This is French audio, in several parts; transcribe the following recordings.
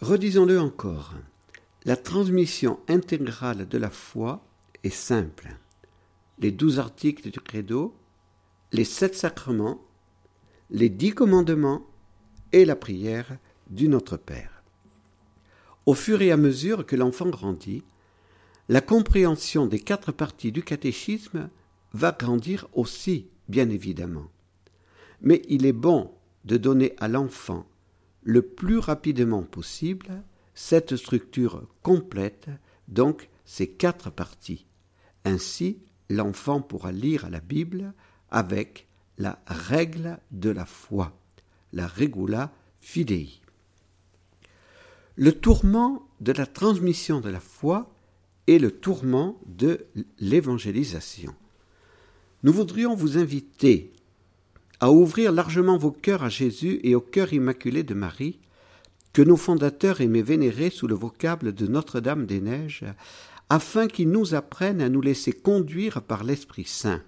Redisons-le encore. La transmission intégrale de la foi est simple. Les douze articles du credo, les sept sacrements, les dix commandements et la prière du Notre Père. Au fur et à mesure que l'enfant grandit, la compréhension des quatre parties du catéchisme va grandir aussi, bien évidemment. Mais il est bon de donner à l'enfant le plus rapidement possible cette structure complète, donc ces quatre parties. Ainsi, l'enfant pourra lire la Bible avec la règle de la foi, la regula fidei. Le tourment de la transmission de la foi est le tourment de l'évangélisation. Nous voudrions vous inviter à ouvrir largement vos cœurs à Jésus et au cœur immaculé de Marie, que nos fondateurs aimaient vénérer sous le vocable de Notre-Dame des Neiges, afin qu'ils nous apprennent à nous laisser conduire par l'Esprit Saint.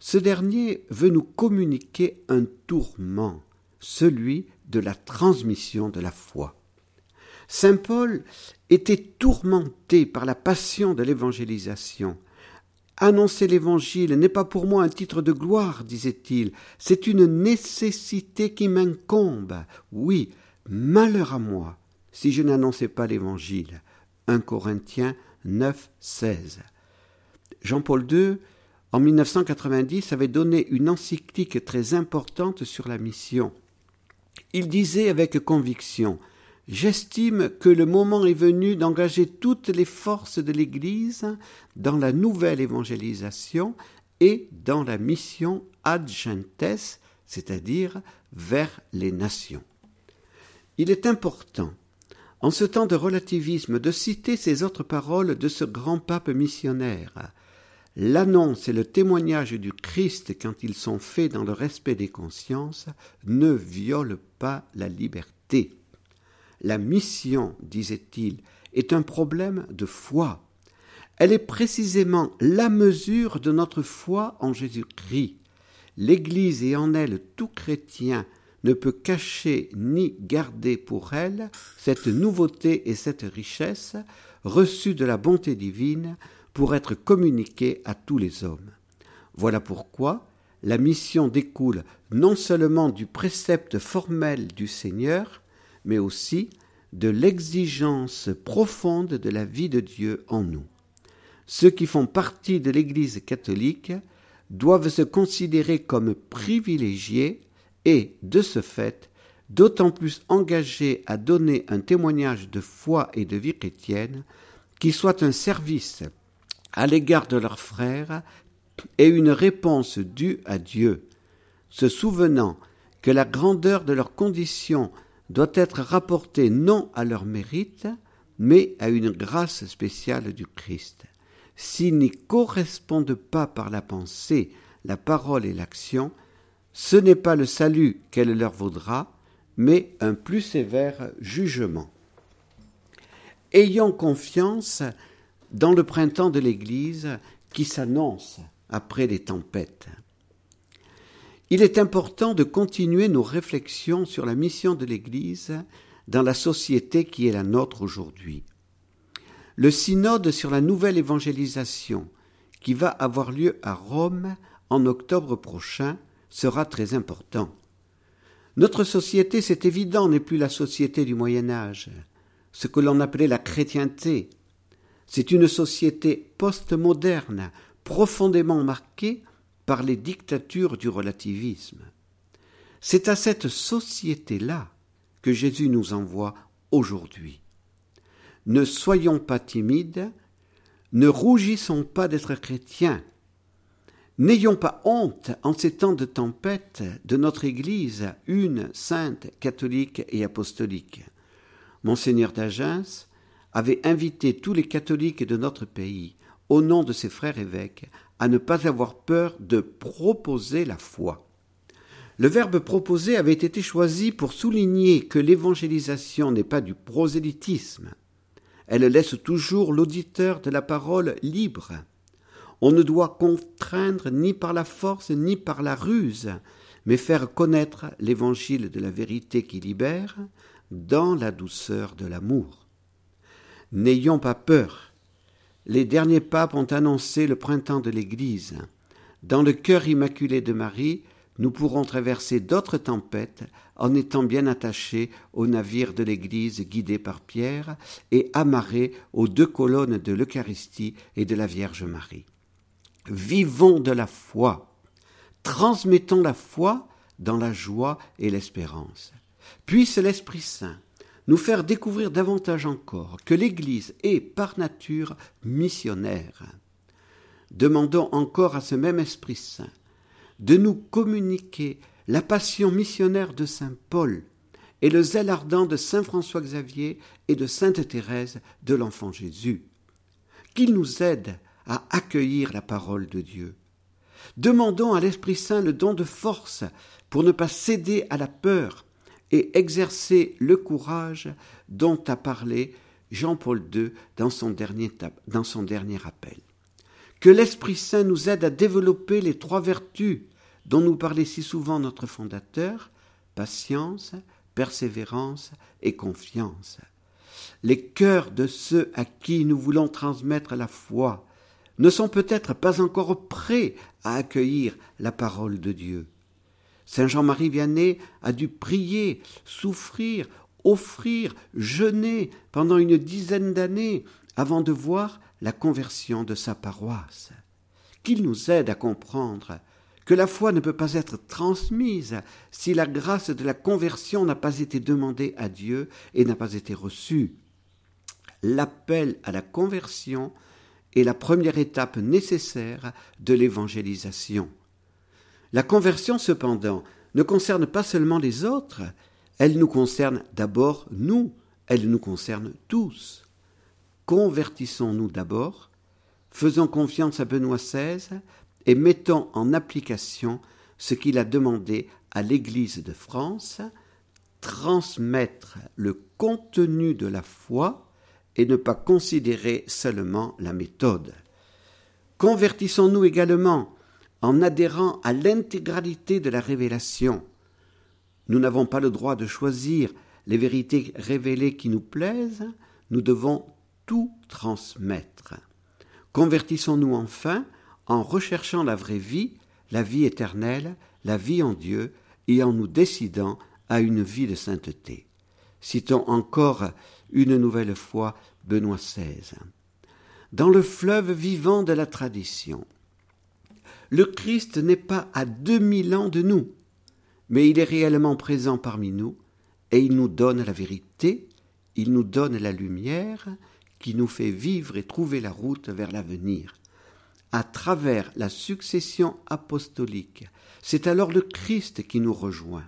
Ce dernier veut nous communiquer un tourment, celui de la transmission de la foi. Saint Paul était tourmenté par la passion de l'évangélisation, Annoncer l'Évangile n'est pas pour moi un titre de gloire, disait-il, c'est une nécessité qui m'incombe. Oui, malheur à moi si je n'annonçais pas l'Évangile. 1 Corinthiens 9, 16. Jean-Paul II, en 1990, avait donné une encyclique très importante sur la mission. Il disait avec conviction J'estime que le moment est venu d'engager toutes les forces de l'Église dans la nouvelle évangélisation et dans la mission ad gentes, c'est-à-dire vers les nations. Il est important, en ce temps de relativisme, de citer ces autres paroles de ce grand pape missionnaire. L'annonce et le témoignage du Christ, quand ils sont faits dans le respect des consciences, ne violent pas la liberté. La mission, disait-il, est un problème de foi. Elle est précisément la mesure de notre foi en Jésus-Christ. L'Église et en elle tout chrétien ne peut cacher ni garder pour elle cette nouveauté et cette richesse reçue de la bonté divine pour être communiquée à tous les hommes. Voilà pourquoi la mission découle non seulement du précepte formel du Seigneur, mais aussi de l'exigence profonde de la vie de Dieu en nous. Ceux qui font partie de l'Église catholique doivent se considérer comme privilégiés et, de ce fait, d'autant plus engagés à donner un témoignage de foi et de vie chrétienne qui soit un service à l'égard de leurs frères et une réponse due à Dieu, se souvenant que la grandeur de leurs conditions doit être rapportée non à leur mérite, mais à une grâce spéciale du Christ. S'ils n'y correspondent pas par la pensée, la parole et l'action, ce n'est pas le salut qu'elle leur vaudra, mais un plus sévère jugement. Ayons confiance dans le printemps de l'Église qui s'annonce après les tempêtes. Il est important de continuer nos réflexions sur la mission de l'Église dans la société qui est la nôtre aujourd'hui. Le synode sur la nouvelle évangélisation, qui va avoir lieu à Rome en octobre prochain, sera très important. Notre société, c'est évident, n'est plus la société du Moyen Âge, ce que l'on appelait la chrétienté. C'est une société postmoderne, profondément marquée par les dictatures du relativisme. C'est à cette société-là que Jésus nous envoie aujourd'hui. Ne soyons pas timides, ne rougissons pas d'être chrétiens, n'ayons pas honte en ces temps de tempête de notre Église, une, sainte, catholique et apostolique. Monseigneur d'Agens avait invité tous les catholiques de notre pays, au nom de ses frères évêques, à ne pas avoir peur de proposer la foi. Le verbe proposer avait été choisi pour souligner que l'évangélisation n'est pas du prosélytisme. Elle laisse toujours l'auditeur de la parole libre. On ne doit contraindre ni par la force ni par la ruse, mais faire connaître l'évangile de la vérité qui libère dans la douceur de l'amour. N'ayons pas peur. Les derniers papes ont annoncé le printemps de l'Église. Dans le cœur immaculé de Marie, nous pourrons traverser d'autres tempêtes en étant bien attachés au navire de l'Église guidé par Pierre et amarrés aux deux colonnes de l'Eucharistie et de la Vierge Marie. Vivons de la foi, transmettons la foi dans la joie et l'espérance. Puisse l'Esprit Saint nous faire découvrir davantage encore que l'Église est par nature missionnaire. Demandons encore à ce même Esprit Saint de nous communiquer la passion missionnaire de Saint Paul et le zèle ardent de Saint François Xavier et de Sainte Thérèse de l'Enfant Jésus. Qu'il nous aide à accueillir la parole de Dieu. Demandons à l'Esprit Saint le don de force pour ne pas céder à la peur et exercer le courage dont a parlé Jean-Paul II dans son dernier, dans appel. Que l'Esprit Saint nous aide à développer les trois vertus dont nous parlait si souvent notre fondateur, patience, persévérance et confiance. Les cœurs de ceux à qui nous voulons transmettre la foi ne sont peut-être pas encore prêts à accueillir la parole de Dieu. Saint Jean-Marie Vianney a dû prier, souffrir, offrir, jeûner pendant une dizaine d'années avant de voir la conversion de sa paroisse. Qu'il nous aide à comprendre que la foi ne peut pas être transmise si la grâce de la conversion n'a pas été demandée à Dieu et n'a pas été reçue. L'appel à la conversion est la première étape nécessaire de l'évangélisation. La conversion, cependant, ne concerne pas seulement les autres, elle nous concerne d'abord nous, elle nous concerne tous. Convertissons-nous d'abord, faisons confiance à Benoît XVI et mettons en application ce qu'il a demandé à l'Église de France, transmettre le contenu de la foi et ne pas considérer seulement la méthode. Convertissons-nous également en adhérant à l'intégralité de la révélation. Nous n'avons pas le droit de choisir les vérités révélées qui nous plaisent, nous devons tout transmettre. Convertissons-nous enfin en recherchant la vraie vie, la vie éternelle, la vie en Dieu, et en nous décidant à une vie de sainteté. Citons encore une nouvelle fois Benoît XVI. Dans le fleuve vivant de la tradition, le Christ n'est pas à deux mille ans de nous, mais il est réellement présent parmi nous, et il nous donne la vérité, il nous donne la lumière qui nous fait vivre et trouver la route vers l'avenir. À travers la succession apostolique, c'est alors le Christ qui nous rejoint.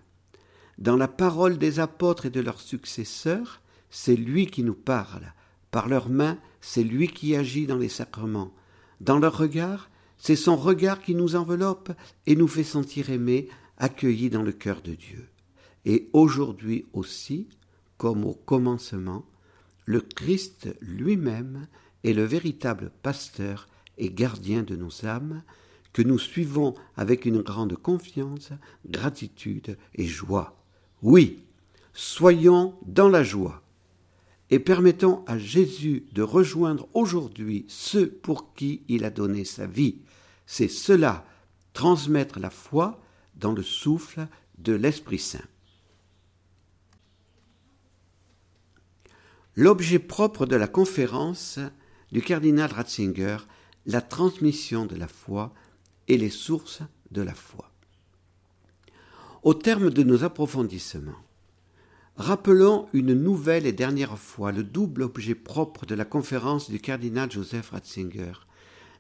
Dans la parole des apôtres et de leurs successeurs, c'est lui qui nous parle. Par leurs mains, c'est lui qui agit dans les sacrements. Dans leur regard, c'est son regard qui nous enveloppe et nous fait sentir aimés, accueillis dans le cœur de Dieu. Et aujourd'hui aussi, comme au commencement, le Christ lui-même est le véritable pasteur et gardien de nos âmes, que nous suivons avec une grande confiance, gratitude et joie. Oui, soyons dans la joie et permettons à Jésus de rejoindre aujourd'hui ceux pour qui il a donné sa vie, c'est cela, transmettre la foi dans le souffle de l'Esprit Saint. L'objet propre de la conférence du cardinal Ratzinger, la transmission de la foi et les sources de la foi. Au terme de nos approfondissements, rappelons une nouvelle et dernière fois le double objet propre de la conférence du cardinal Joseph Ratzinger,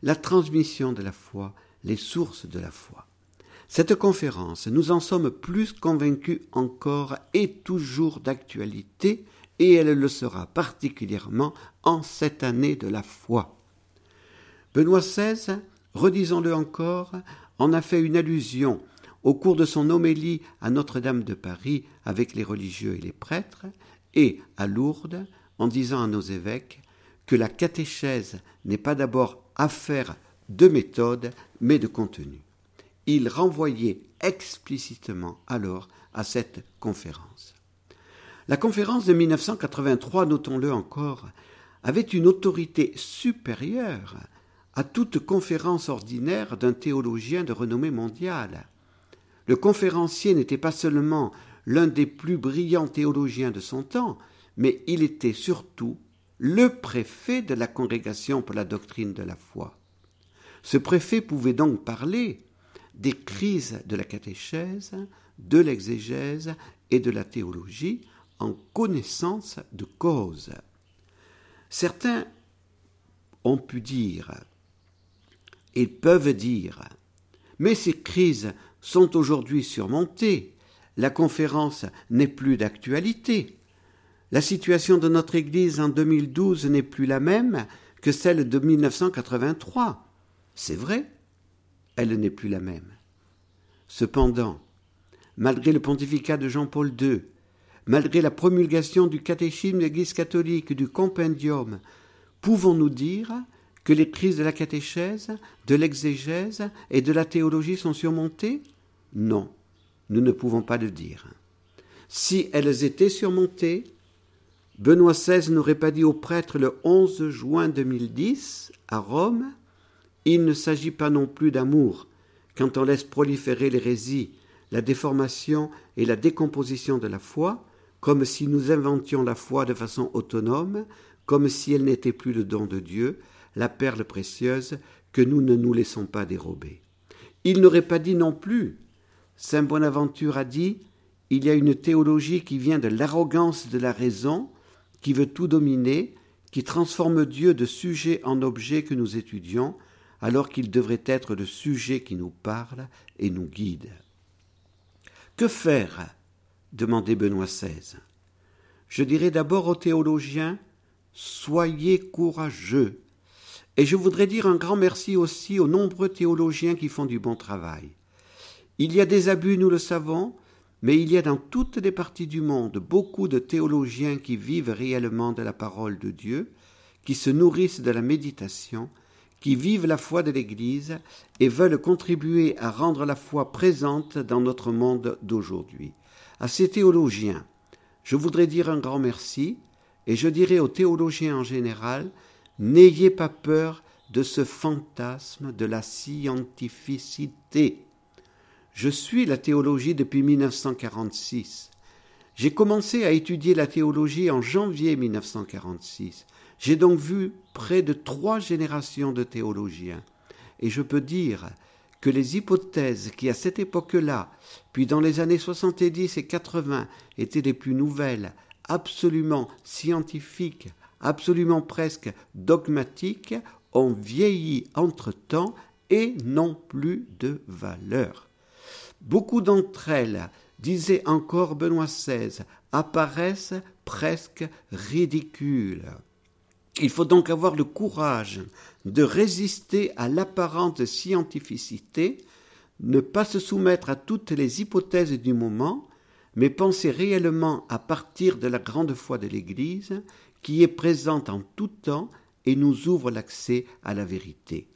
la transmission de la foi, les sources de la foi. Cette conférence, nous en sommes plus convaincus encore, est toujours d'actualité et elle le sera particulièrement en cette année de la foi. Benoît XVI, redisons-le encore, en a fait une allusion au cours de son homélie à Notre-Dame de Paris avec les religieux et les prêtres, et à Lourdes, en disant à nos évêques la catéchèse n'est pas d'abord affaire de méthode, mais de contenu. il renvoyait explicitement alors à cette conférence. La conférence de 1983, notons-le encore, avait une autorité supérieure à toute conférence ordinaire d'un théologien de renommée mondiale. Le conférencier n'était pas seulement l'un des plus brillants théologiens de son temps, mais il était surtout le préfet de la congrégation pour la doctrine de la foi. Ce préfet pouvait donc parler des crises de la catéchèse, de l'exégèse et de la théologie en connaissance de cause. Certains ont pu dire, ils peuvent dire, mais ces crises sont aujourd'hui surmontées, la conférence n'est plus d'actualité, la situation de notre Église en 2012 n'est plus la même que celle de 1983. C'est vrai, elle n'est plus la même. Cependant, malgré le pontificat de Jean-Paul II, malgré la promulgation du catéchisme de l'Église catholique, du compendium, pouvons-nous dire que les crises de la catéchèse, de l'exégèse et de la théologie sont surmontées? Non, nous ne pouvons pas le dire. Si elles étaient surmontées, Benoît XVI n'aurait pas dit aux prêtres le 11 juin 2010 à Rome Il ne s'agit pas non plus d'amour quand on laisse proliférer l'hérésie, la déformation et la décomposition de la foi, comme si nous inventions la foi de façon autonome, comme si elle n'était plus le don de Dieu, la perle précieuse que nous ne nous laissons pas dérober. Il n'aurait pas dit non plus. Saint Bonaventure a dit Il y a une théologie qui vient de l'arrogance de la raison, qui veut tout dominer, qui transforme Dieu de sujet en objet que nous étudions, alors qu'il devrait être le sujet qui nous parle et nous guide. Que faire? demandait Benoît XVI. Je dirais d'abord aux théologiens Soyez courageux. Et je voudrais dire un grand merci aussi aux nombreux théologiens qui font du bon travail. Il y a des abus, nous le savons, mais il y a dans toutes les parties du monde beaucoup de théologiens qui vivent réellement de la parole de Dieu, qui se nourrissent de la méditation, qui vivent la foi de l'Église et veulent contribuer à rendre la foi présente dans notre monde d'aujourd'hui. À ces théologiens, je voudrais dire un grand merci, et je dirais aux théologiens en général, n'ayez pas peur de ce fantasme de la scientificité. Je suis la théologie depuis 1946. J'ai commencé à étudier la théologie en janvier 1946. J'ai donc vu près de trois générations de théologiens. Et je peux dire que les hypothèses qui à cette époque-là, puis dans les années 70 et 80, étaient les plus nouvelles, absolument scientifiques, absolument presque dogmatiques, ont vieilli entre-temps et n'ont plus de valeur. Beaucoup d'entre elles, disait encore Benoît XVI, apparaissent presque ridicules. Il faut donc avoir le courage de résister à l'apparente scientificité, ne pas se soumettre à toutes les hypothèses du moment, mais penser réellement à partir de la grande foi de l'Église, qui est présente en tout temps et nous ouvre l'accès à la vérité.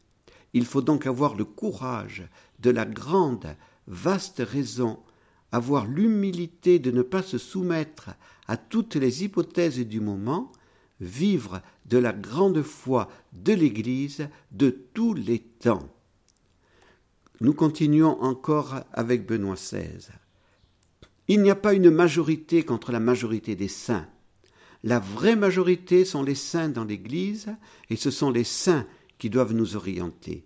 Il faut donc avoir le courage de la grande vaste raison, avoir l'humilité de ne pas se soumettre à toutes les hypothèses du moment, vivre de la grande foi de l'Église de tous les temps. Nous continuons encore avec Benoît XVI. Il n'y a pas une majorité contre la majorité des saints. La vraie majorité sont les saints dans l'Église, et ce sont les saints qui doivent nous orienter.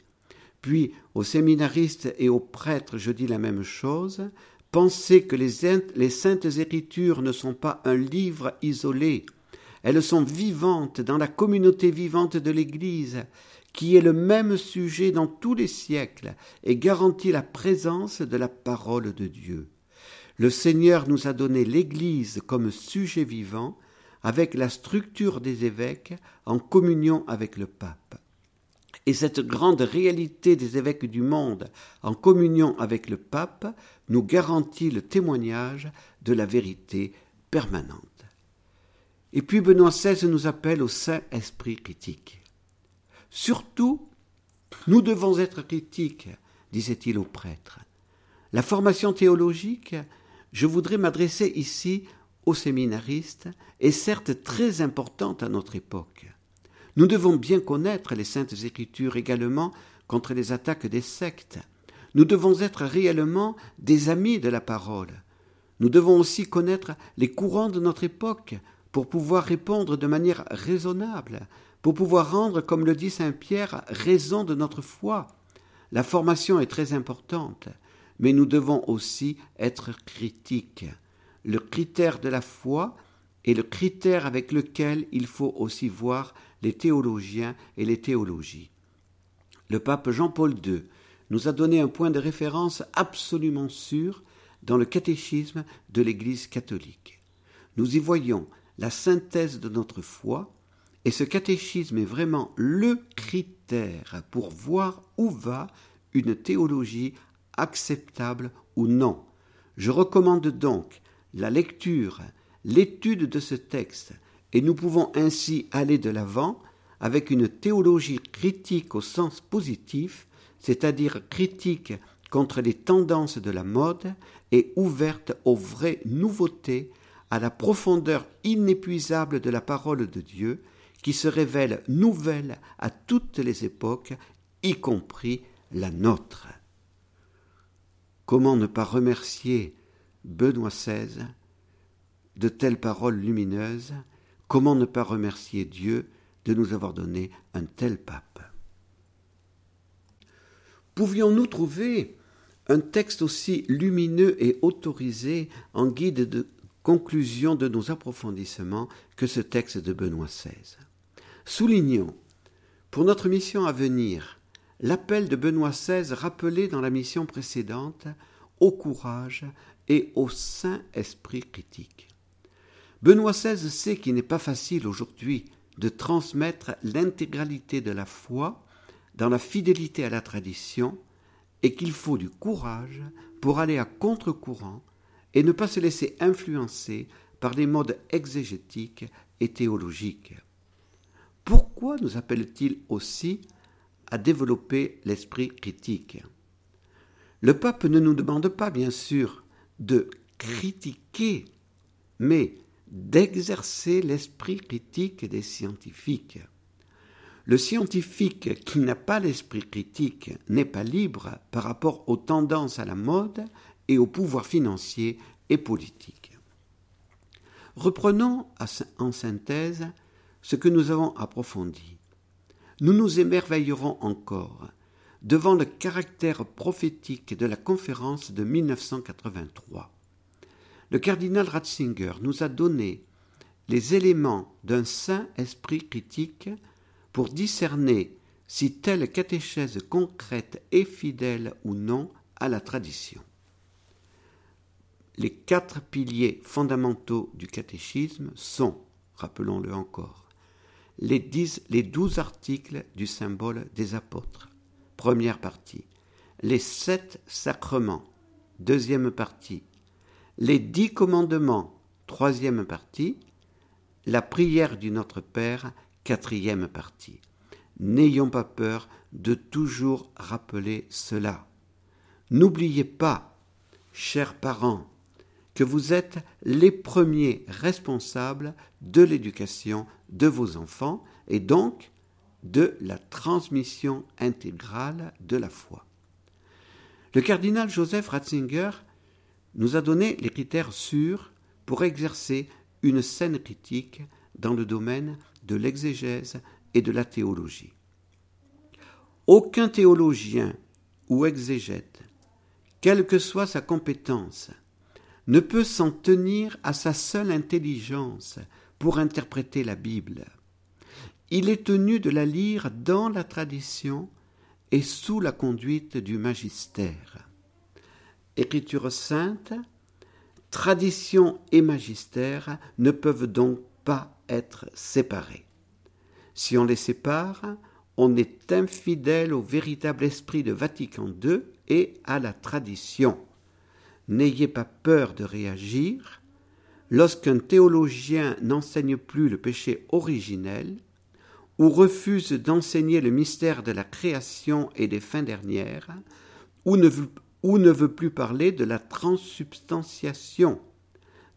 Puis aux séminaristes et aux prêtres, je dis la même chose. Pensez que les, saintes écritures ne sont pas un livre isolé. Elles sont vivantes dans la communauté vivante de l'Église, qui est le même sujet dans tous les siècles et garantit la présence de la parole de Dieu. Le Seigneur nous a donné l'Église comme sujet vivant, avec la structure des évêques en communion avec le pape. Et cette grande réalité des évêques du monde en communion avec le pape nous garantit le témoignage de la vérité permanente. Et puis Benoît XVI nous appelle au Saint-Esprit critique. Surtout, nous devons être critiques disait-il au prêtre. La formation théologique, je voudrais m'adresser ici aux séminaristes, est certes très importante à notre époque. Nous devons bien connaître les saintes écritures également contre les attaques des sectes. Nous devons être réellement des amis de la parole. Nous devons aussi connaître les courants de notre époque pour pouvoir répondre de manière raisonnable, pour pouvoir rendre, comme le dit Saint Pierre, raison de notre foi. La formation est très importante, mais nous devons aussi être critiques. Le critère de la foi est le critère avec lequel il faut aussi voir les théologiens et les théologies. Le pape Jean-Paul II nous a donné un point de référence absolument sûr dans le catéchisme de l'Église catholique. Nous y voyons la synthèse de notre foi, et ce catéchisme est vraiment le critère pour voir où va une théologie acceptable ou non. Je recommande donc la lecture, l'étude de ce texte, et nous pouvons ainsi aller de l'avant avec une théologie critique au sens positif, c'est-à-dire critique contre les tendances de la mode et ouverte aux vraies nouveautés, à la profondeur inépuisable de la parole de Dieu, qui se révèle nouvelle à toutes les époques, y compris la nôtre. Comment ne pas remercier Benoît XVI de telles paroles lumineuses Comment ne pas remercier Dieu de nous avoir donné un tel pape? Pouvions-nous trouver un texte aussi lumineux et autorisé en guide de conclusion de nos approfondissements que ce texte de Benoît XVI Soulignons, pour notre mission à venir, l'appel de Benoît XVI rappelé dans la mission précédente au courage et au saint esprit critique. Benoît XVI sait qu'il n'est pas facile aujourd'hui de transmettre l'intégralité de la foi dans la fidélité à la tradition et qu'il faut du courage pour aller à contre-courant et ne pas se laisser influencer par des modes exégétiques et théologiques. Pourquoi nous appelle-t-il aussi à développer l'esprit critique? Le pape ne nous demande pas, bien sûr, de critiquer, mais d'exercer l'esprit critique des scientifiques. Le scientifique qui n'a pas l'esprit critique n'est pas libre par rapport aux tendances à la mode et au pouvoir financier et politique. Reprenons en synthèse ce que nous avons approfondi. Nous nous émerveillerons encore devant le caractère prophétique de la conférence de 1983. Le cardinal Ratzinger nous a donné les éléments d'un saint esprit critique pour discerner si telle catéchèse concrète est fidèle ou non à la tradition. Les quatre piliers fondamentaux du catéchisme sont, rappelons-le encore, les, douze articles du symbole des apôtres, première partie, les sept sacrements, deuxième partie, les dix commandements, troisième partie, la prière du Notre Père, quatrième partie. N'ayons pas peur de toujours rappeler cela. N'oubliez pas, chers parents, que vous êtes les premiers responsables de l'éducation de vos enfants et donc de la transmission intégrale de la foi. Le cardinal Joseph Ratzinger nous a donné les critères sûrs pour exercer une saine critique dans le domaine de l'exégèse et de la théologie. Aucun théologien ou exégète, quelle que soit sa compétence, ne peut s'en tenir à sa seule intelligence pour interpréter la Bible. Il est tenu de la lire dans la tradition et sous la conduite du magistère. Écriture sainte, tradition et magistère ne peuvent donc pas être séparés. Si on les sépare, on est infidèle au véritable esprit de Vatican II et à la tradition. N'ayez pas peur de réagir. Lorsqu'un théologien n'enseigne plus le péché originel, ou refuse d'enseigner le mystère de la création et des fins dernières, ou ne veut, ne veut plus parler de la transsubstantiation.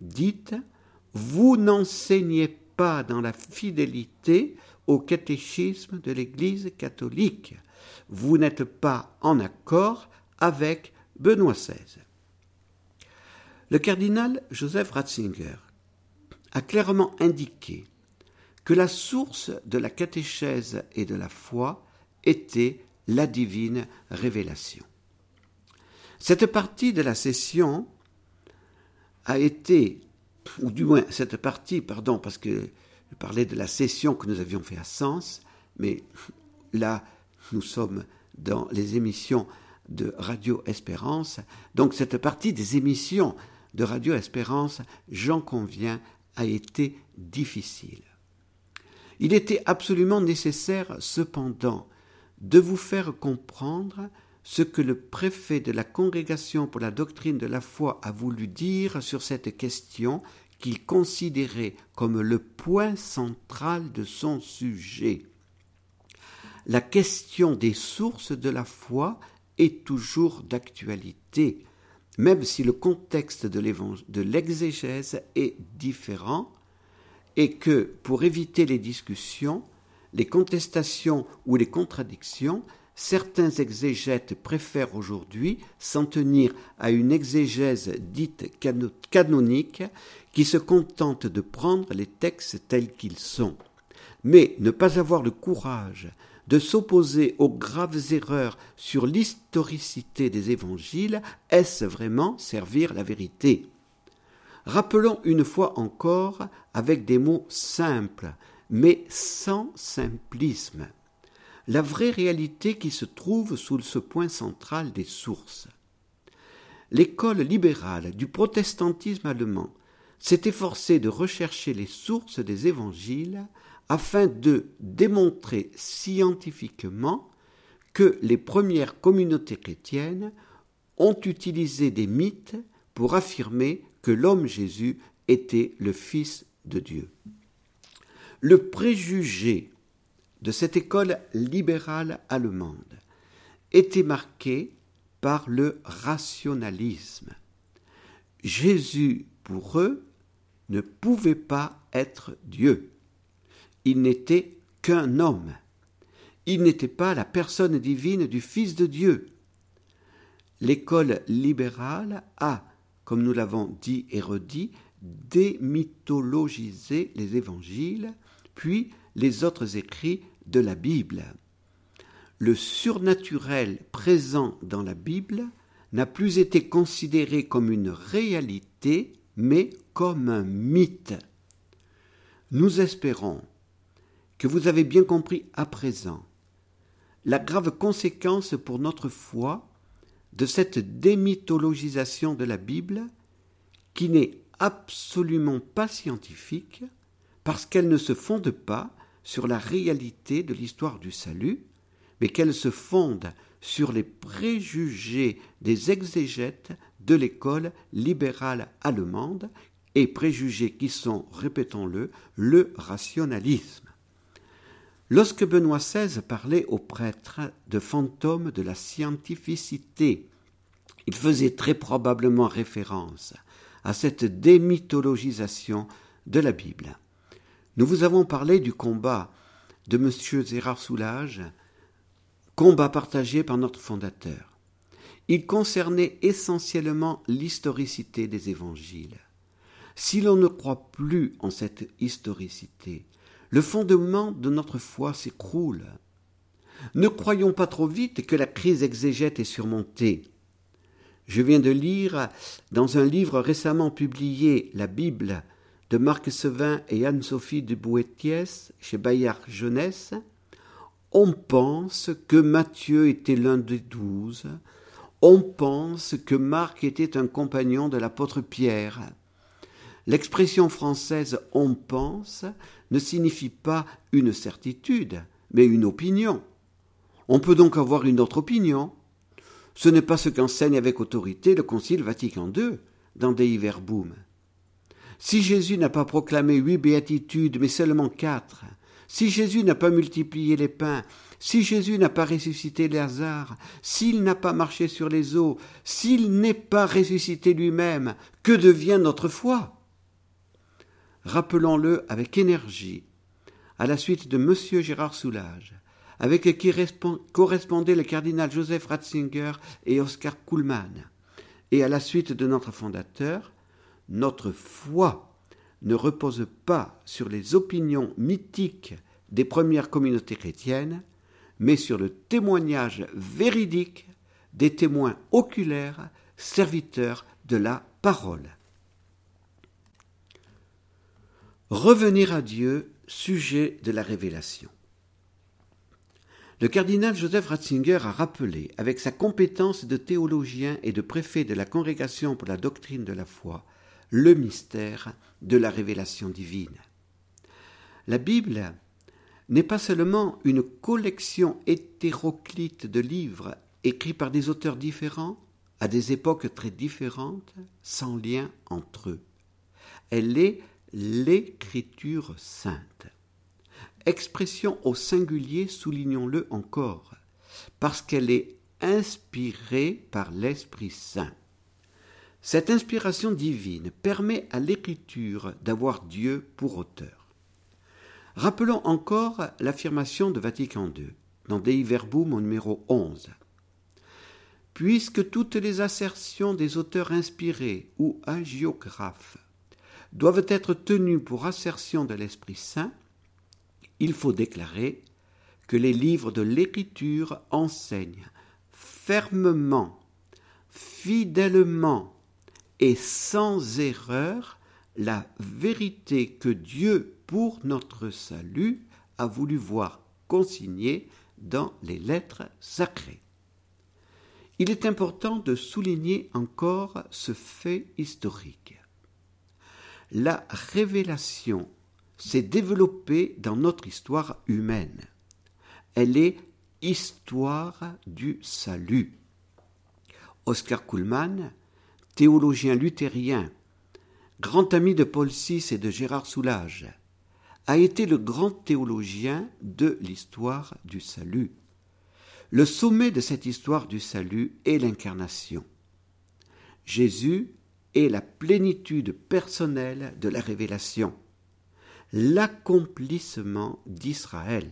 Dites, vous n'enseignez pas dans la fidélité au catéchisme de l'Église catholique. Vous n'êtes pas en accord avec Benoît XVI. Le cardinal Joseph Ratzinger a clairement indiqué que la source de la catéchèse et de la foi était la divine révélation. Cette partie de la session a été, ou du moins cette partie, pardon, parce que je parlais de la session que nous avions fait à Sens, mais là, nous sommes dans les émissions de Radio Espérance. Donc cette partie des émissions de Radio Espérance, j'en conviens, a été difficile. Il était absolument nécessaire, cependant, de vous faire comprendre ce que le préfet de la Congrégation pour la doctrine de la foi a voulu dire sur cette question qu'il considérait comme le point central de son sujet. La question des sources de la foi est toujours d'actualité, même si le contexte de l'exégèse est différent, et que, pour éviter les discussions, les contestations ou les contradictions, certains exégètes préfèrent aujourd'hui s'en tenir à une exégèse dite canonique qui se contente de prendre les textes tels qu'ils sont. Mais ne pas avoir le courage de s'opposer aux graves erreurs sur l'historicité des évangiles, est-ce vraiment servir la vérité? Rappelons une fois encore avec des mots simples, mais sans simplisme, la vraie réalité qui se trouve sous ce point central des sources. L'école libérale du protestantisme allemand s'est efforcée de rechercher les sources des évangiles afin de démontrer scientifiquement que les premières communautés chrétiennes ont utilisé des mythes pour affirmer que l'homme Jésus était le Fils de Dieu. Le préjugé de cette école libérale allemande était marqué par le rationalisme. Jésus, pour eux, ne pouvait pas être Dieu. Il n'était qu'un homme. Il n'était pas la personne divine du Fils de Dieu. L'école libérale a, comme nous l'avons dit et redit, démythologisé les évangiles, puis les autres écrits de la Bible. Le surnaturel présent dans la Bible n'a plus été considéré comme une réalité, mais comme un mythe. Nous espérons que vous avez bien compris à présent la grave conséquence pour notre foi de cette démythologisation de la Bible qui n'est absolument pas scientifique parce qu'elle ne se fonde pas sur la réalité de l'histoire du salut, mais qu'elle se fonde sur les préjugés des exégètes de l'école libérale allemande, et préjugés qui sont, répétons-le, le rationalisme. Lorsque Benoît XVI parlait aux prêtres de fantômes de la scientificité, il faisait très probablement référence à cette démythologisation de la Bible. Nous vous avons parlé du combat de M. Gérard Soulage, combat partagé par notre fondateur. Il concernait essentiellement l'historicité des évangiles. Si l'on ne croit plus en cette historicité, le fondement de notre foi s'écroule. Ne croyons pas trop vite que la crise exégète est surmontée. Je viens de lire dans un livre récemment publié La Bible de Marc Sevin et Anne-Sophie de Bouetiès chez Bayard Jeunesse, on pense que Matthieu était l'un des douze, on pense que Marc était un compagnon de l'apôtre Pierre. L'expression française on pense ne signifie pas une certitude, mais une opinion. On peut donc avoir une autre opinion. Ce n'est pas ce qu'enseigne avec autorité le Concile Vatican II dans Verbum. Si Jésus n'a pas proclamé huit béatitudes, mais seulement quatre, si Jésus n'a pas multiplié les pains, si Jésus n'a pas ressuscité Lazare, s'il n'a pas marché sur les eaux, s'il n'est pas ressuscité lui-même, que devient notre foi? Rappelons-le avec énergie, à la suite de M. Gérard Soulage, avec qui correspondaient le cardinal Joseph Ratzinger et Oscar Kuhlmann, et à la suite de notre fondateur, notre foi ne repose pas sur les opinions mythiques des premières communautés chrétiennes, mais sur le témoignage véridique des témoins oculaires, serviteurs de la parole. Revenir à Dieu, sujet de la révélation. Le cardinal Joseph Ratzinger a rappelé, avec sa compétence de théologien et de préfet de la Congrégation pour la doctrine de la foi, le mystère de la révélation divine. La Bible n'est pas seulement une collection hétéroclite de livres écrits par des auteurs différents, à des époques très différentes, sans lien entre eux. Elle est l'écriture sainte. Expression au singulier, soulignons-le encore, parce qu'elle est inspirée par l'Esprit Saint. Cette inspiration divine permet à l'écriture d'avoir Dieu pour auteur. Rappelons encore l'affirmation de Vatican II, dans Dei Verbum au numéro 11. Puisque toutes les assertions des auteurs inspirés ou agiographes doivent être tenues pour assertion de l'Esprit Saint, il faut déclarer que les livres de l'Écriture enseignent fermement, fidèlement et sans erreur la vérité que Dieu pour notre salut, a voulu voir consigné dans les lettres sacrées. Il est important de souligner encore ce fait historique. La révélation s'est développée dans notre histoire humaine. Elle est histoire du salut. Oscar Kuhlmann, théologien luthérien, grand ami de Paul VI et de Gérard Soulage, a été le grand théologien de l'histoire du salut. Le sommet de cette histoire du salut est l'incarnation. Jésus est la plénitude personnelle de la révélation, l'accomplissement d'Israël.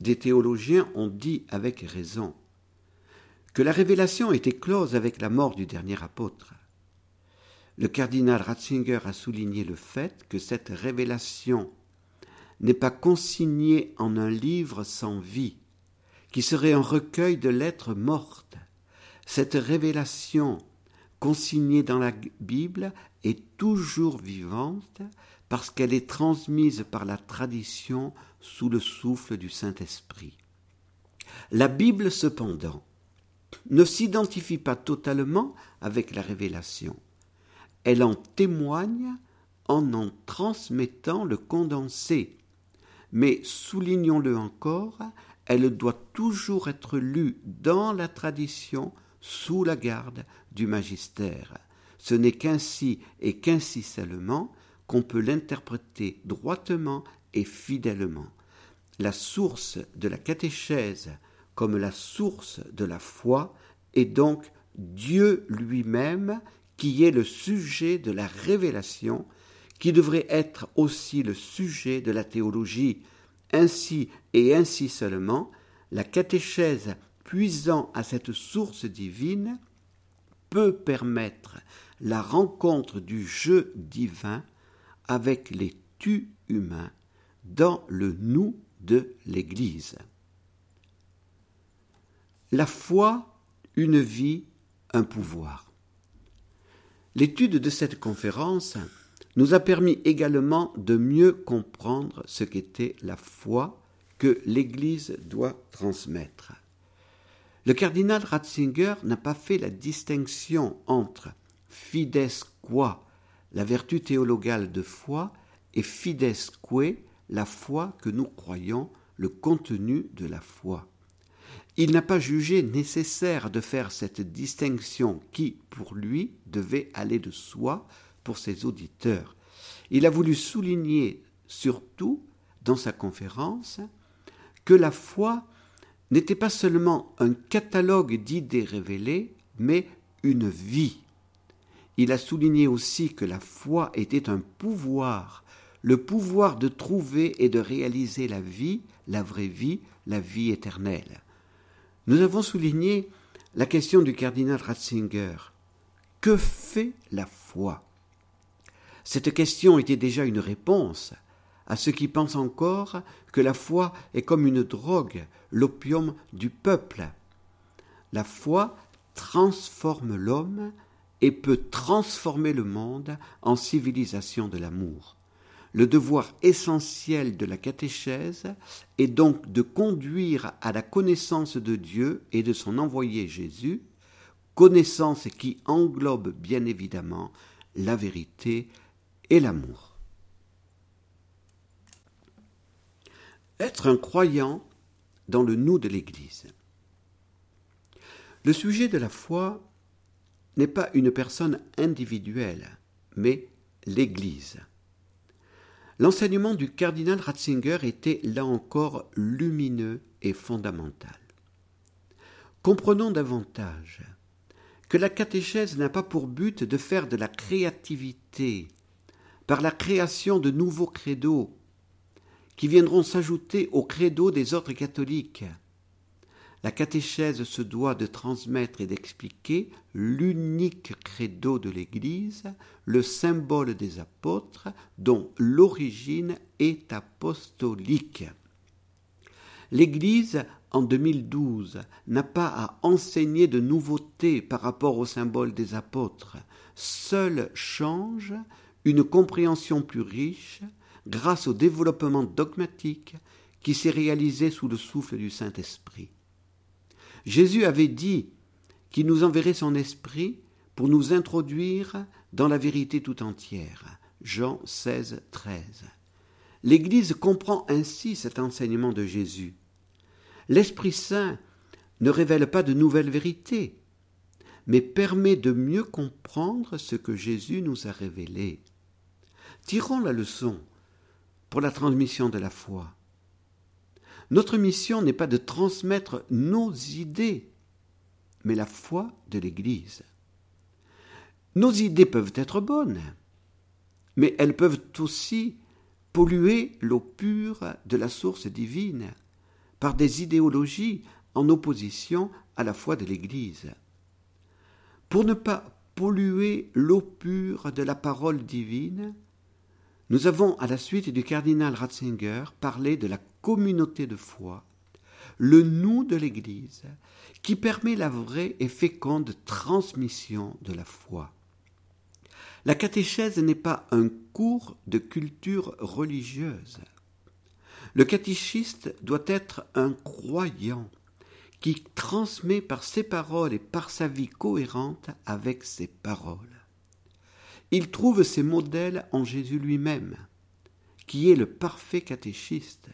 Des théologiens ont dit avec raison que la révélation était close avec la mort du dernier apôtre. Le cardinal Ratzinger a souligné le fait que cette révélation n'est pas consignée en un livre sans vie, qui serait un recueil de lettres mortes. Cette révélation consignée dans la Bible est toujours vivante parce qu'elle est transmise par la tradition sous le souffle du Saint-Esprit. La Bible, cependant, ne s'identifie pas totalement avec la révélation. Elle en témoigne en en transmettant le condensé. Mais soulignons-le encore, elle doit toujours être lue dans la tradition sous la garde du magistère. Ce n'est qu'ainsi et qu'ainsi seulement qu'on peut l'interpréter droitement et fidèlement. La source de la catéchèse comme la source de la foi est donc Dieu lui-même qui est le sujet de la révélation, qui devrait être aussi le sujet de la théologie. Ainsi et ainsi seulement, la catéchèse puisant à cette source divine peut permettre la rencontre du jeu divin avec les tu humains dans le nous de l'Église. La foi, une vie, un pouvoir. L'étude de cette conférence nous a permis également de mieux comprendre ce qu'était la foi que l'Église doit transmettre. Le cardinal Ratzinger n'a pas fait la distinction entre fides qua, la vertu théologale de foi, et fides que, la foi que nous croyons, le contenu de la foi. Il n'a pas jugé nécessaire de faire cette distinction qui, pour lui, devait aller de soi pour ses auditeurs. Il a voulu souligner surtout dans sa conférence que la foi n'était pas seulement un catalogue d'idées révélées, mais une vie. Il a souligné aussi que la foi était un pouvoir, le pouvoir de trouver et de réaliser la vie, la vraie vie, la vie éternelle. Nous avons souligné la question du cardinal Ratzinger. Que fait la foi? Cette question était déjà une réponse à ceux qui pensent encore que la foi est comme une drogue, l'opium du peuple. La foi transforme l'homme et peut transformer le monde en civilisation de l'amour. Le devoir essentiel de la catéchèse est donc de conduire à la connaissance de Dieu et de son envoyé Jésus, connaissance qui englobe bien évidemment la vérité et l'amour. Être un croyant dans le nous de l'Église. Le sujet de la foi n'est pas une personne individuelle, mais l'Église. L'enseignement du cardinal Ratzinger était là encore lumineux et fondamental. Comprenons davantage que la catéchèse n'a pas pour but de faire de la créativité par la création de nouveaux credos qui viendront s'ajouter au credo des autres catholiques. La catéchèse se doit de transmettre et d'expliquer l'unique credo de l'Église, le symbole des apôtres, dont l'origine est apostolique. L'Église, en 2012, n'a pas à enseigner de nouveautés par rapport au symbole des apôtres. Seul change une compréhension plus riche grâce au développement dogmatique qui s'est réalisé sous le souffle du Saint-Esprit. Jésus avait dit qu'il nous enverrait son esprit pour nous introduire dans la vérité tout entière. Jean 16, 13. L'Église comprend ainsi cet enseignement de Jésus. L'Esprit Saint ne révèle pas de nouvelles vérités, mais permet de mieux comprendre ce que Jésus nous a révélé. Tirons la leçon pour la transmission de la foi. Notre mission n'est pas de transmettre nos idées, mais la foi de l'Église. Nos idées peuvent être bonnes, mais elles peuvent aussi polluer l'eau pure de la source divine par des idéologies en opposition à la foi de l'Église. Pour ne pas polluer l'eau pure de la parole divine, nous avons, à la suite du cardinal Ratzinger, parlé de la communauté de foi, le nous de l'Église, qui permet la vraie et féconde transmission de la foi. La catéchèse n'est pas un cours de culture religieuse. Le catéchiste doit être un croyant qui transmet par ses paroles et par sa vie cohérente avec ses paroles. Il trouve ses modèles en Jésus lui-même, qui est le parfait catéchiste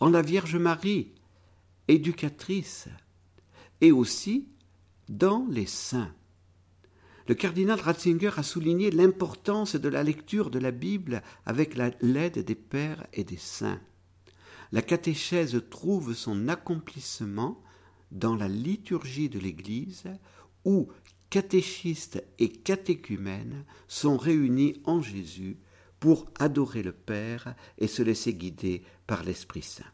en la Vierge Marie, éducatrice, et aussi dans les saints. Le cardinal Ratzinger a souligné l'importance de la lecture de la Bible avec l'aide des pères et des saints. La catéchèse trouve son accomplissement dans la liturgie de l'Église où catéchistes et catéchumènes sont réunis en Jésus pour adorer le Père et se laisser guider par l'Esprit Saint.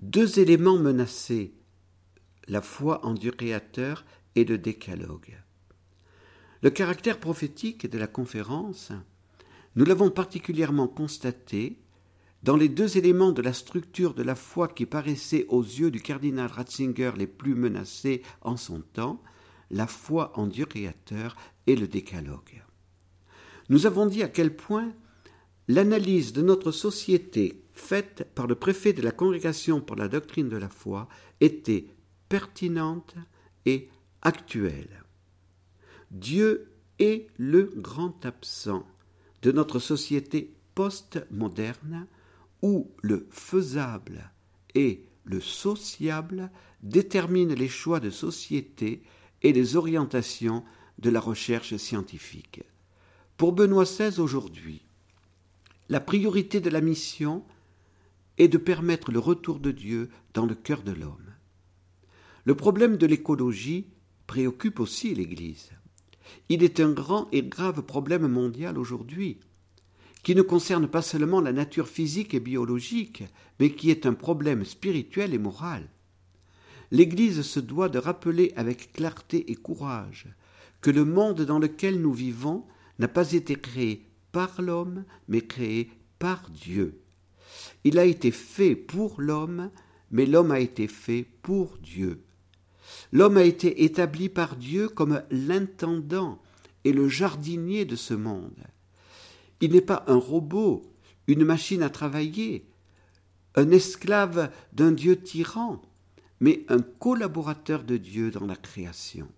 Deux éléments menacés, la foi en Dieu créateur et le décalogue. Le caractère prophétique de la conférence, nous l'avons particulièrement constaté dans les deux éléments de la structure de la foi qui paraissaient aux yeux du cardinal Ratzinger les plus menacés en son temps, la foi en Dieu créateur et le décalogue nous avons dit à quel point l'analyse de notre société faite par le préfet de la Congrégation pour la doctrine de la foi était pertinente et actuelle. Dieu est le grand absent de notre société post-moderne où le faisable et le sociable déterminent les choix de société et les orientations de la recherche scientifique. Pour Benoît XVI aujourd'hui, la priorité de la mission est de permettre le retour de Dieu dans le cœur de l'homme. Le problème de l'écologie préoccupe aussi l'Église. Il est un grand et grave problème mondial aujourd'hui, qui ne concerne pas seulement la nature physique et biologique, mais qui est un problème spirituel et moral. L'Église se doit de rappeler avec clarté et courage que le monde dans lequel nous vivons n'a pas été créé par l'homme, mais créé par Dieu. Il a été fait pour l'homme, mais l'homme a été fait pour Dieu. L'homme a été établi par Dieu comme l'intendant et le jardinier de ce monde. Il n'est pas un robot, une machine à travailler, un esclave d'un Dieu tyran, mais un collaborateur de Dieu dans la création.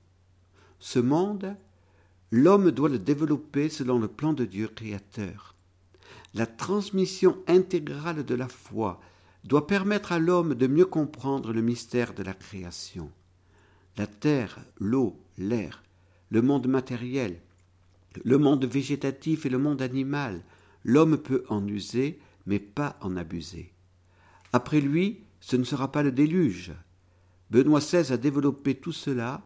Ce monde, l'homme doit le développer selon le plan de Dieu créateur. La transmission intégrale de la foi doit permettre à l'homme de mieux comprendre le mystère de la création. La terre, l'eau, l'air, le monde matériel, le monde végétatif et le monde animal, l'homme peut en user, mais pas en abuser. Après lui, ce ne sera pas le déluge. Benoît XVI a développé tout cela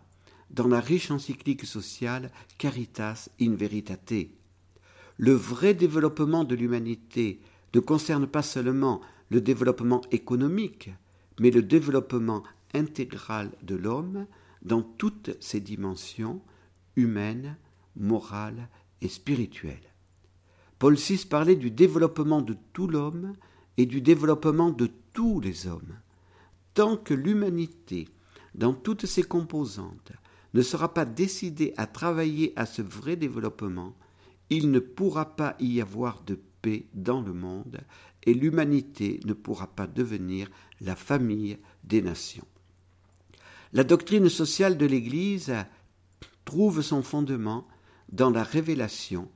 dans la riche encyclique sociale Caritas in Veritate. Le vrai développement de l'humanité ne concerne pas seulement le développement économique, mais le développement intégral de l'homme dans toutes ses dimensions humaines, morales et spirituelles. Paul VI parlait du développement de tout l'homme et du développement de tous les hommes. Tant que l'humanité, dans toutes ses composantes, ne sera pas décidée à travailler à ce vrai développement, il ne pourra pas y avoir de paix dans le monde et l'humanité ne pourra pas devenir la famille des nations. La doctrine sociale de l'Église trouve son fondement dans la révélation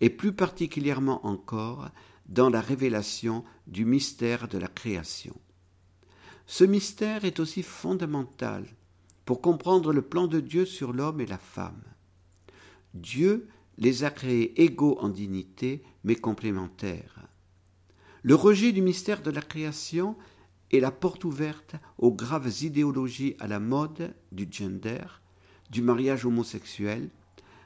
et plus particulièrement encore dans la révélation du mystère de la création. Ce mystère est aussi fondamental pour comprendre le plan de Dieu sur l'homme et la femme. Dieu les a créés égaux en dignité, mais complémentaires. Le rejet du mystère de la création est la porte ouverte aux graves idéologies à la mode du gender, du mariage homosexuel,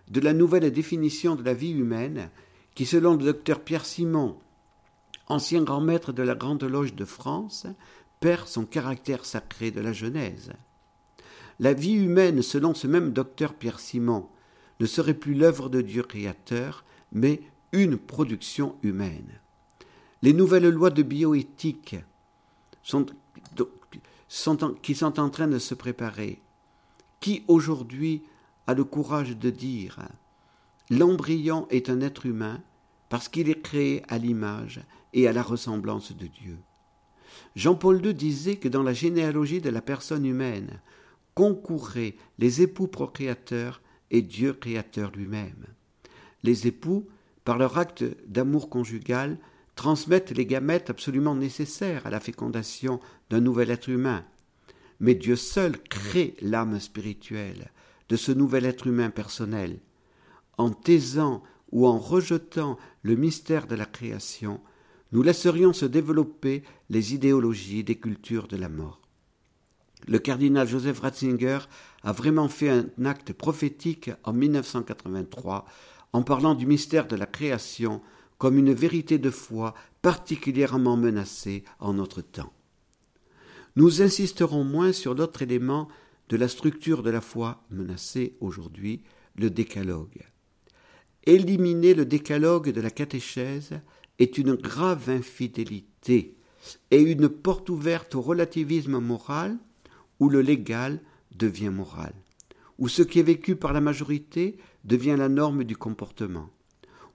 de la nouvelle définition de la vie humaine qui, selon le docteur Pierre Simon, ancien grand maître de la Grande Loge de France, perd son caractère sacré de la Genèse. La vie humaine, selon ce même docteur Pierre Simon, ne serait plus l'œuvre de Dieu créateur, mais une production humaine. Les nouvelles lois de bioéthique sont, qui sont en train de se préparer. Qui aujourd'hui a le courage de dire l'embryon est un être humain parce qu'il est créé à l'image et à la ressemblance de Dieu? Jean-Paul II disait que dans la généalogie de la personne humaine concouraient les époux procréateurs et Dieu créateur lui-même. Les époux, par leur acte d'amour conjugal, transmettent les gamètes absolument nécessaires à la fécondation d'un nouvel être humain. Mais Dieu seul crée l'âme spirituelle de ce nouvel être humain personnel. En taisant ou en rejetant le mystère de la création, nous laisserions se développer les idéologies des cultures de la mort. Le cardinal Joseph Ratzinger a vraiment fait un acte prophétique en 1983 en parlant du mystère de la création comme une vérité de foi particulièrement menacée en notre temps. Nous insisterons moins sur l'autre élément de la structure de la foi menacée aujourd'hui, le décalogue. Éliminer le décalogue de la catéchèse est une grave infidélité et une porte ouverte au relativisme moral où le légal devient moral, où ce qui est vécu par la majorité devient la norme du comportement,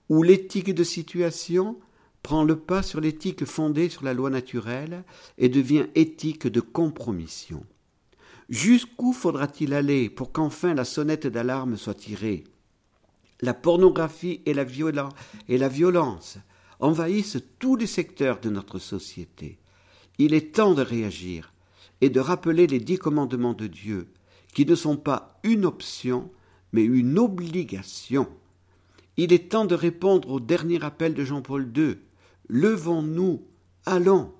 où l'éthique de situation prend le pas sur l'éthique fondée sur la loi naturelle et devient éthique de compromission. Jusqu'où faudra-t-il aller pour qu'enfin la sonnette d'alarme soit tirée? La pornographie et la, et la violence envahissent tous les secteurs de notre société. Il est temps de réagir et de rappeler les dix commandements de Dieu, qui ne sont pas une option, mais une obligation. Il est temps de répondre au dernier appel de Jean-Paul II. Levons-nous, allons.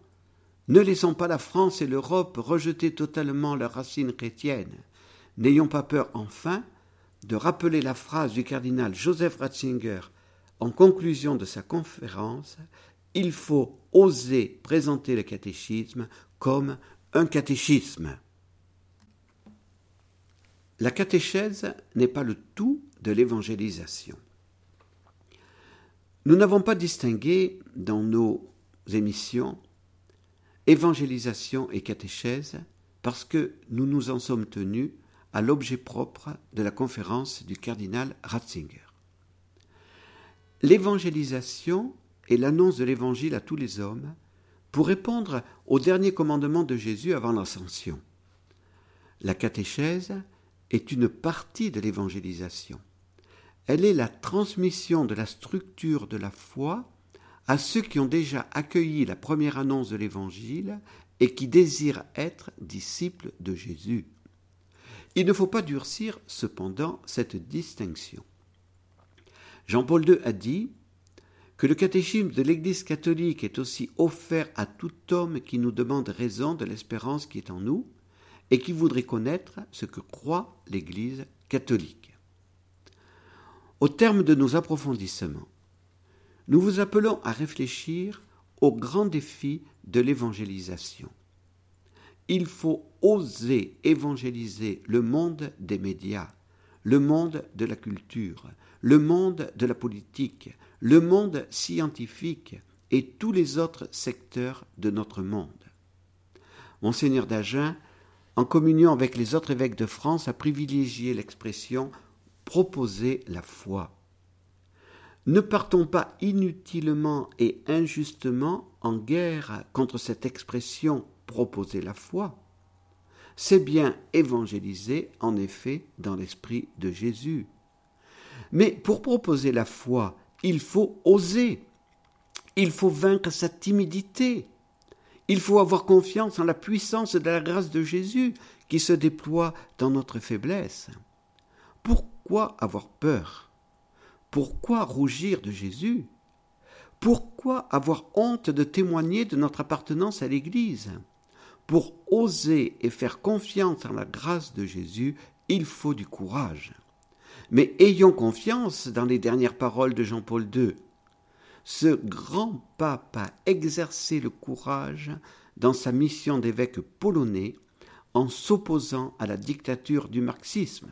Ne laissons pas la France et l'Europe rejeter totalement leurs racines chrétiennes. N'ayons pas peur, enfin, de rappeler la phrase du cardinal Joseph Ratzinger en conclusion de sa conférence Il faut oser présenter le catéchisme comme un catéchisme. La catéchèse n'est pas le tout de l'évangélisation. Nous n'avons pas distingué dans nos émissions évangélisation et catéchèse parce que nous nous en sommes tenus à l'objet propre de la conférence du cardinal Ratzinger. L'évangélisation est l'annonce de l'évangile à tous les hommes pour répondre au dernier commandement de Jésus avant l'ascension. La catéchèse est une partie de l'évangélisation. Elle est la transmission de la structure de la foi à ceux qui ont déjà accueilli la première annonce de l'Évangile et qui désirent être disciples de Jésus. Il ne faut pas durcir cependant cette distinction. Jean-Paul II a dit que le catéchisme de l'Église catholique est aussi offert à tout homme qui nous demande raison de l'espérance qui est en nous et qui voudrait connaître ce que croit l'Église catholique. Au terme de nos approfondissements, nous vous appelons à réfléchir au grand défi de l'évangélisation. Il faut oser évangéliser le monde des médias, le monde de la culture, le monde de la politique, le monde scientifique et tous les autres secteurs de notre monde. Monseigneur d'Agen, en communion avec les autres évêques de France, a privilégié l'expression proposer la foi. Ne partons pas inutilement et injustement en guerre contre cette expression proposer la foi. C'est bien évangéliser, en effet, dans l'esprit de Jésus. Mais pour proposer la foi, il faut oser. Il faut vaincre sa timidité. Il faut avoir confiance en la puissance de la grâce de Jésus qui se déploie dans notre faiblesse. Pourquoi avoir peur? Pourquoi rougir de Jésus? Pourquoi avoir honte de témoigner de notre appartenance à l'Église? Pour oser et faire confiance en la grâce de Jésus, il faut du courage. Mais ayons confiance dans les dernières paroles de Jean-Paul II. Ce grand pape a exercé le courage dans sa mission d'évêque polonais en s'opposant à la dictature du marxisme.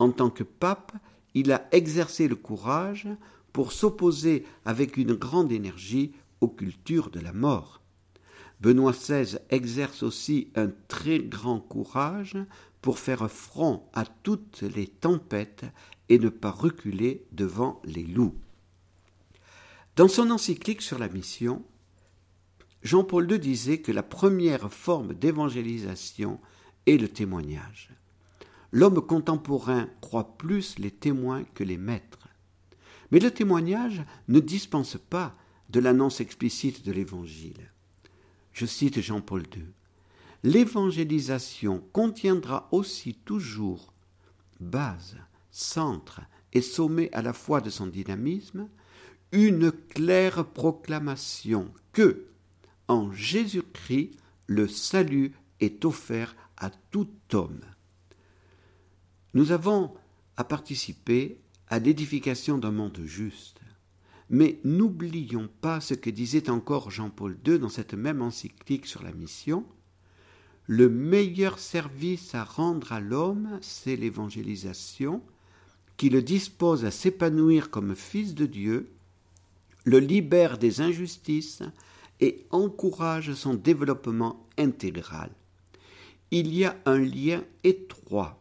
En tant que pape, il a exercé le courage pour s'opposer avec une grande énergie aux cultures de la mort. Benoît XVI exerce aussi un très grand courage pour faire front à toutes les tempêtes et ne pas reculer devant les loups. Dans son encyclique sur la mission, Jean-Paul II disait que la première forme d'évangélisation est le témoignage. L'homme contemporain croit plus les témoins que les maîtres. Mais le témoignage ne dispense pas de l'annonce explicite de l'Évangile. Je cite Jean-Paul II. L'évangélisation contiendra aussi toujours base, centre et sommet à la fois de son dynamisme, une claire proclamation que, en Jésus-Christ, le salut est offert à tout homme. Nous avons à participer à l'édification d'un monde juste. Mais n'oublions pas ce que disait encore Jean-Paul II dans cette même encyclique sur la mission. Le meilleur service à rendre à l'homme, c'est l'évangélisation, qui le dispose à s'épanouir comme fils de Dieu, le libère des injustices et encourage son développement intégral. Il y a un lien étroit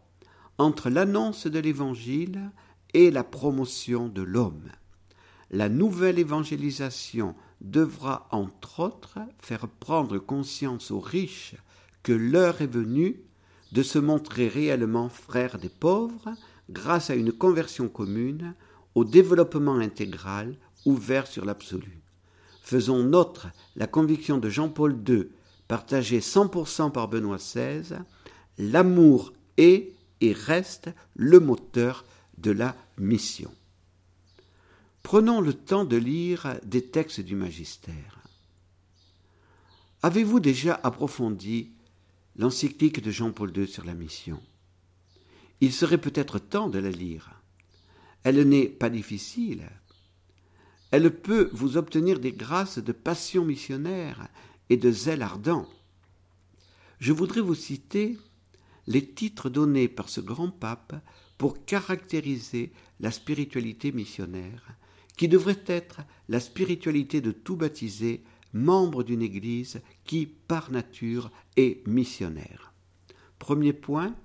entre l'annonce de l'Évangile et la promotion de l'homme. La nouvelle évangélisation devra, entre autres, faire prendre conscience aux riches que l'heure est venue de se montrer réellement frères des pauvres grâce à une conversion commune, au développement intégral ouvert sur l'absolu. Faisons nôtre la conviction de Jean-Paul II, partagée 100% par Benoît XVI, l'amour est et reste le moteur de la mission. Prenons le temps de lire des textes du magistère. Avez-vous déjà approfondi l'encyclique de Jean-Paul II sur la mission? Il serait peut-être temps de la lire. Elle n'est pas difficile. Elle peut vous obtenir des grâces de passion missionnaire et de zèle ardent. Je voudrais vous citer les titres donnés par ce grand pape pour caractériser la spiritualité missionnaire, qui devrait être la spiritualité de tout baptisé membre d'une Église qui, par nature, est missionnaire. Premier point,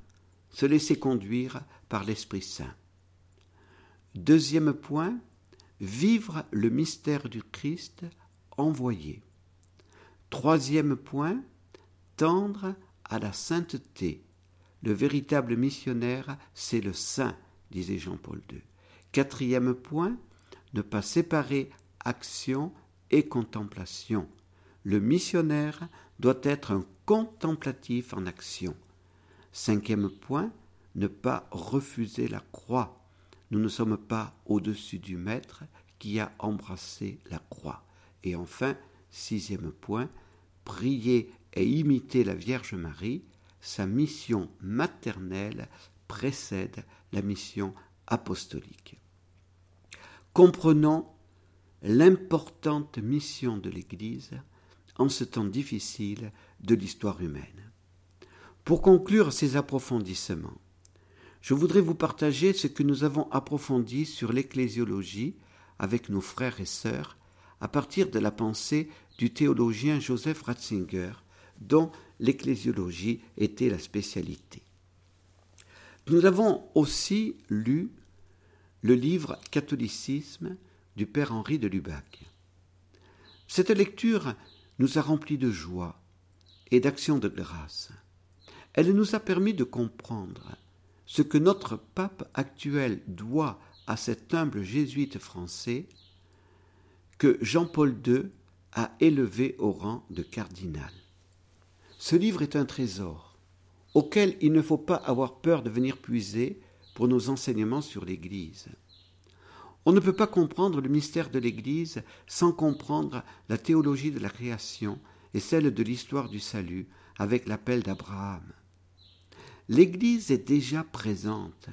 se laisser conduire par l'Esprit Saint. Deuxième point, vivre le mystère du Christ envoyé. Troisième point, tendre à la sainteté. Le véritable missionnaire, c'est le saint, disait Jean-Paul II. Quatrième point, ne pas séparer action et contemplation. Le missionnaire doit être un contemplatif en action. Cinquième point, ne pas refuser la croix. Nous ne sommes pas au-dessus du Maître qui a embrassé la croix. Et enfin, sixième point, prier et imiter la Vierge Marie, sa mission maternelle précède la mission apostolique. Comprenons l'importante mission de l'Église en ce temps difficile de l'histoire humaine. Pour conclure ces approfondissements, je voudrais vous partager ce que nous avons approfondi sur l'ecclésiologie avec nos frères et sœurs à partir de la pensée du théologien Joseph Ratzinger, dont l'ecclésiologie était la spécialité. Nous avons aussi lu le livre Catholicisme du Père Henri de Lubac. Cette lecture nous a remplis de joie et d'action de grâce. Elle nous a permis de comprendre ce que notre pape actuel doit à cet humble jésuite français que Jean-Paul II a élevé au rang de cardinal. Ce livre est un trésor auquel il ne faut pas avoir peur de venir puiser pour nos enseignements sur l'Église. On ne peut pas comprendre le mystère de l'Église sans comprendre la théologie de la création et celle de l'histoire du salut avec l'appel d'Abraham. L'Église est déjà présente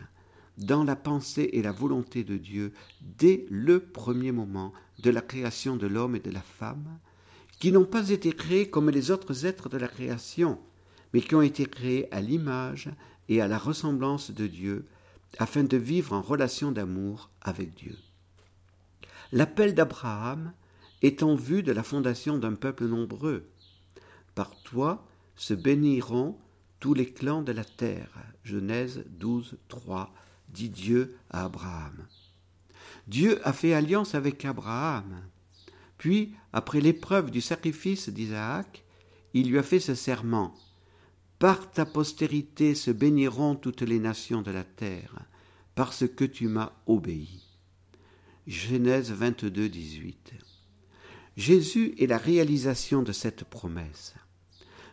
dans la pensée et la volonté de Dieu dès le premier moment de la création de l'homme et de la femme, qui n'ont pas été créés comme les autres êtres de la création, mais qui ont été créés à l'image et à la ressemblance de Dieu, afin de vivre en relation d'amour avec Dieu. L'appel d'Abraham est en vue de la fondation d'un peuple nombreux. Par toi se béniront tous les clans de la terre. Genèse 12, 3, dit Dieu à Abraham. Dieu a fait alliance avec Abraham. Puis, après l'épreuve du sacrifice d'Isaac, il lui a fait ce serment. Par ta postérité se béniront toutes les nations de la terre, parce que tu m'as obéi. Genèse 22, 18. Jésus est la réalisation de cette promesse.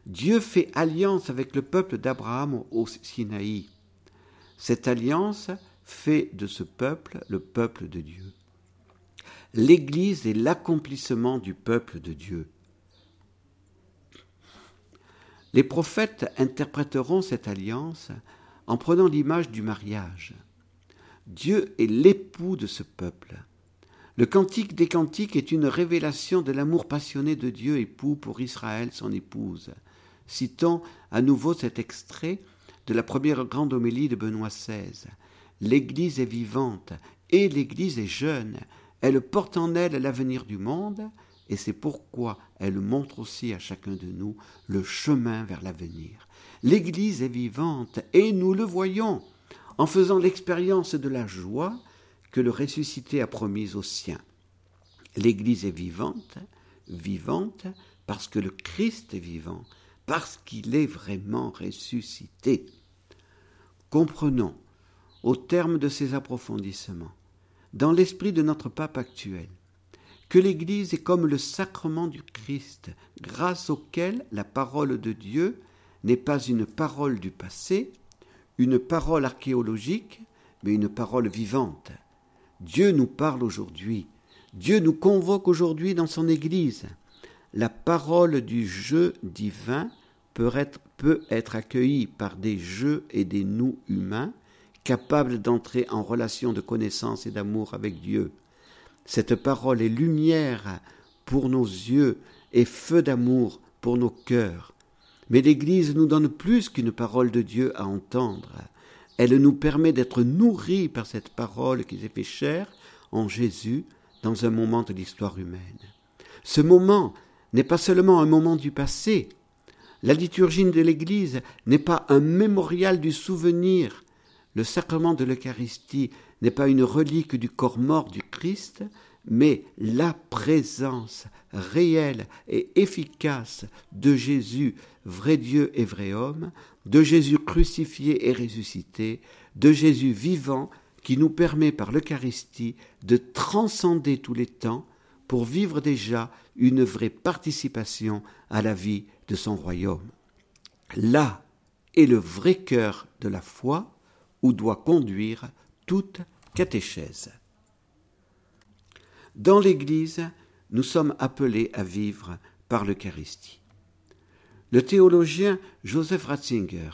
Dieu fait alliance avec le peuple d'Abraham au Sinaï. Cette alliance fait de ce peuple le peuple de Dieu. L'Église est l'accomplissement du peuple de Dieu. Les prophètes interpréteront cette alliance en prenant l'image du mariage. Dieu est l'époux de ce peuple. Le cantique des cantiques est une révélation de l'amour passionné de Dieu époux pour Israël, son épouse. Citons à nouveau cet extrait de la première grande homélie de Benoît XVI. L'Église est vivante et l'Église est jeune. Elle porte en elle l'avenir du monde et c'est pourquoi elle montre aussi à chacun de nous le chemin vers l'avenir. L'Église est vivante et nous le voyons en faisant l'expérience de la joie que le ressuscité a promise aux siens. L'Église est vivante, vivante parce que le Christ est vivant, parce qu'il est vraiment ressuscité. Comprenons, au terme de ces approfondissements, dans l'esprit de notre pape actuel, que l'Église est comme le sacrement du Christ, grâce auquel la parole de Dieu n'est pas une parole du passé, une parole archéologique, mais une parole vivante. Dieu nous parle aujourd'hui. Dieu nous convoque aujourd'hui dans son Église. la parole du jeu divin peut être, peut être accueillie par des jeux et des nous humains capables d'entrer en relation de connaissance et d'amour avec Dieu. Cette parole est lumière pour nos yeux et feu d'amour pour nos cœurs. Mais l'Église nous donne plus qu'une parole de Dieu à entendre. Elle nous permet d'être nourris par cette parole qui s'est fait chair en Jésus dans un moment de l'histoire humaine. Ce moment n'est pas seulement un moment du passé. La liturgie de l'Église n'est pas un mémorial du souvenir. Le sacrement de l'Eucharistie n'est pas une relique du corps mort du Christ, mais la présence réelle et efficace de Jésus, vrai Dieu et vrai homme, de Jésus crucifié et ressuscité, de Jésus vivant qui nous permet par l'Eucharistie de transcender tous les temps pour vivre déjà une vraie participation à la vie de son royaume. Là est le vrai cœur de la foi où doit conduire catéchèse. Dans l'Église, nous sommes appelés à vivre par l'Eucharistie. Le théologien Joseph Ratzinger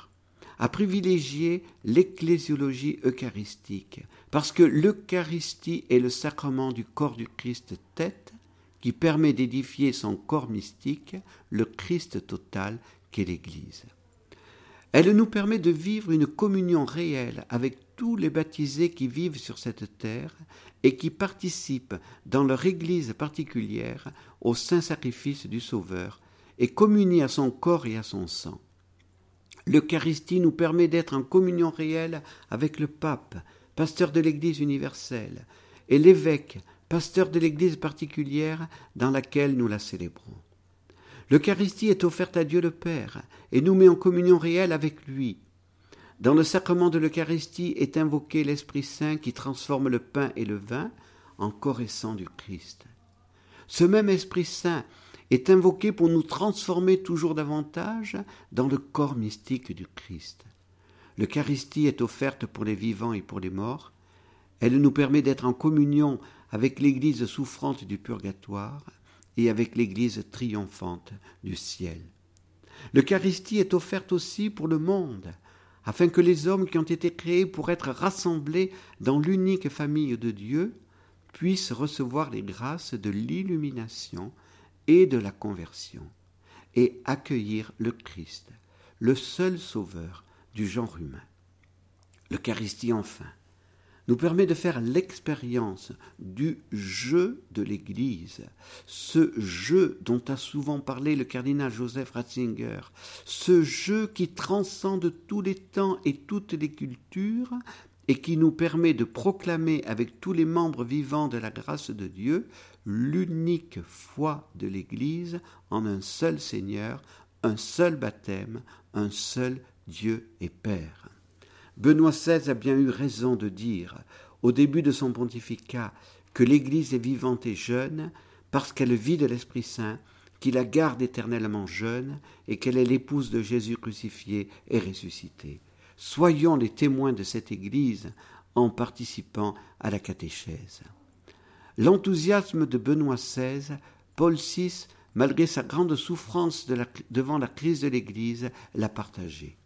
a privilégié l'ecclésiologie eucharistique parce que l'Eucharistie est le sacrement du corps du Christ tête qui permet d'édifier son corps mystique, le Christ total qu'est l'Église. Elle nous permet de vivre une communion réelle avec tous les baptisés qui vivent sur cette terre et qui participent dans leur Église particulière au saint sacrifice du Sauveur et communient à son corps et à son sang. L'Eucharistie nous permet d'être en communion réelle avec le pape, pasteur de l'Église universelle, et l'évêque, pasteur de l'Église particulière dans laquelle nous la célébrons. L'Eucharistie est offerte à Dieu le Père et nous met en communion réelle avec lui. Dans le sacrement de l'Eucharistie est invoqué l'Esprit Saint qui transforme le pain et le vin en corps et sang du Christ. Ce même Esprit Saint est invoqué pour nous transformer toujours davantage dans le corps mystique du Christ. L'Eucharistie est offerte pour les vivants et pour les morts. Elle nous permet d'être en communion avec l'Église souffrante du purgatoire et avec l'Église triomphante du ciel. L'Eucharistie est offerte aussi pour le monde, afin que les hommes qui ont été créés pour être rassemblés dans l'unique famille de Dieu puissent recevoir les grâces de l'illumination et de la conversion, et accueillir le Christ, le seul sauveur du genre humain. L'Eucharistie, enfin, nous permet de faire l'expérience du jeu de l'Église, ce jeu dont a souvent parlé le cardinal Joseph Ratzinger, ce jeu qui transcende tous les temps et toutes les cultures et qui nous permet de proclamer avec tous les membres vivants de la grâce de Dieu l'unique foi de l'Église en un seul Seigneur, un seul baptême, un seul Dieu et Père. Benoît XVI a bien eu raison de dire, au début de son pontificat, que l'Église est vivante et jeune parce qu'elle vit de l'Esprit Saint, qui la garde éternellement jeune et qu'elle est l'épouse de Jésus crucifié et ressuscité. Soyons les témoins de cette Église en participant à la catéchèse. L'enthousiasme de Benoît XVI, Paul VI, malgré sa grande souffrance devant la crise de l'Église, l'a partagé.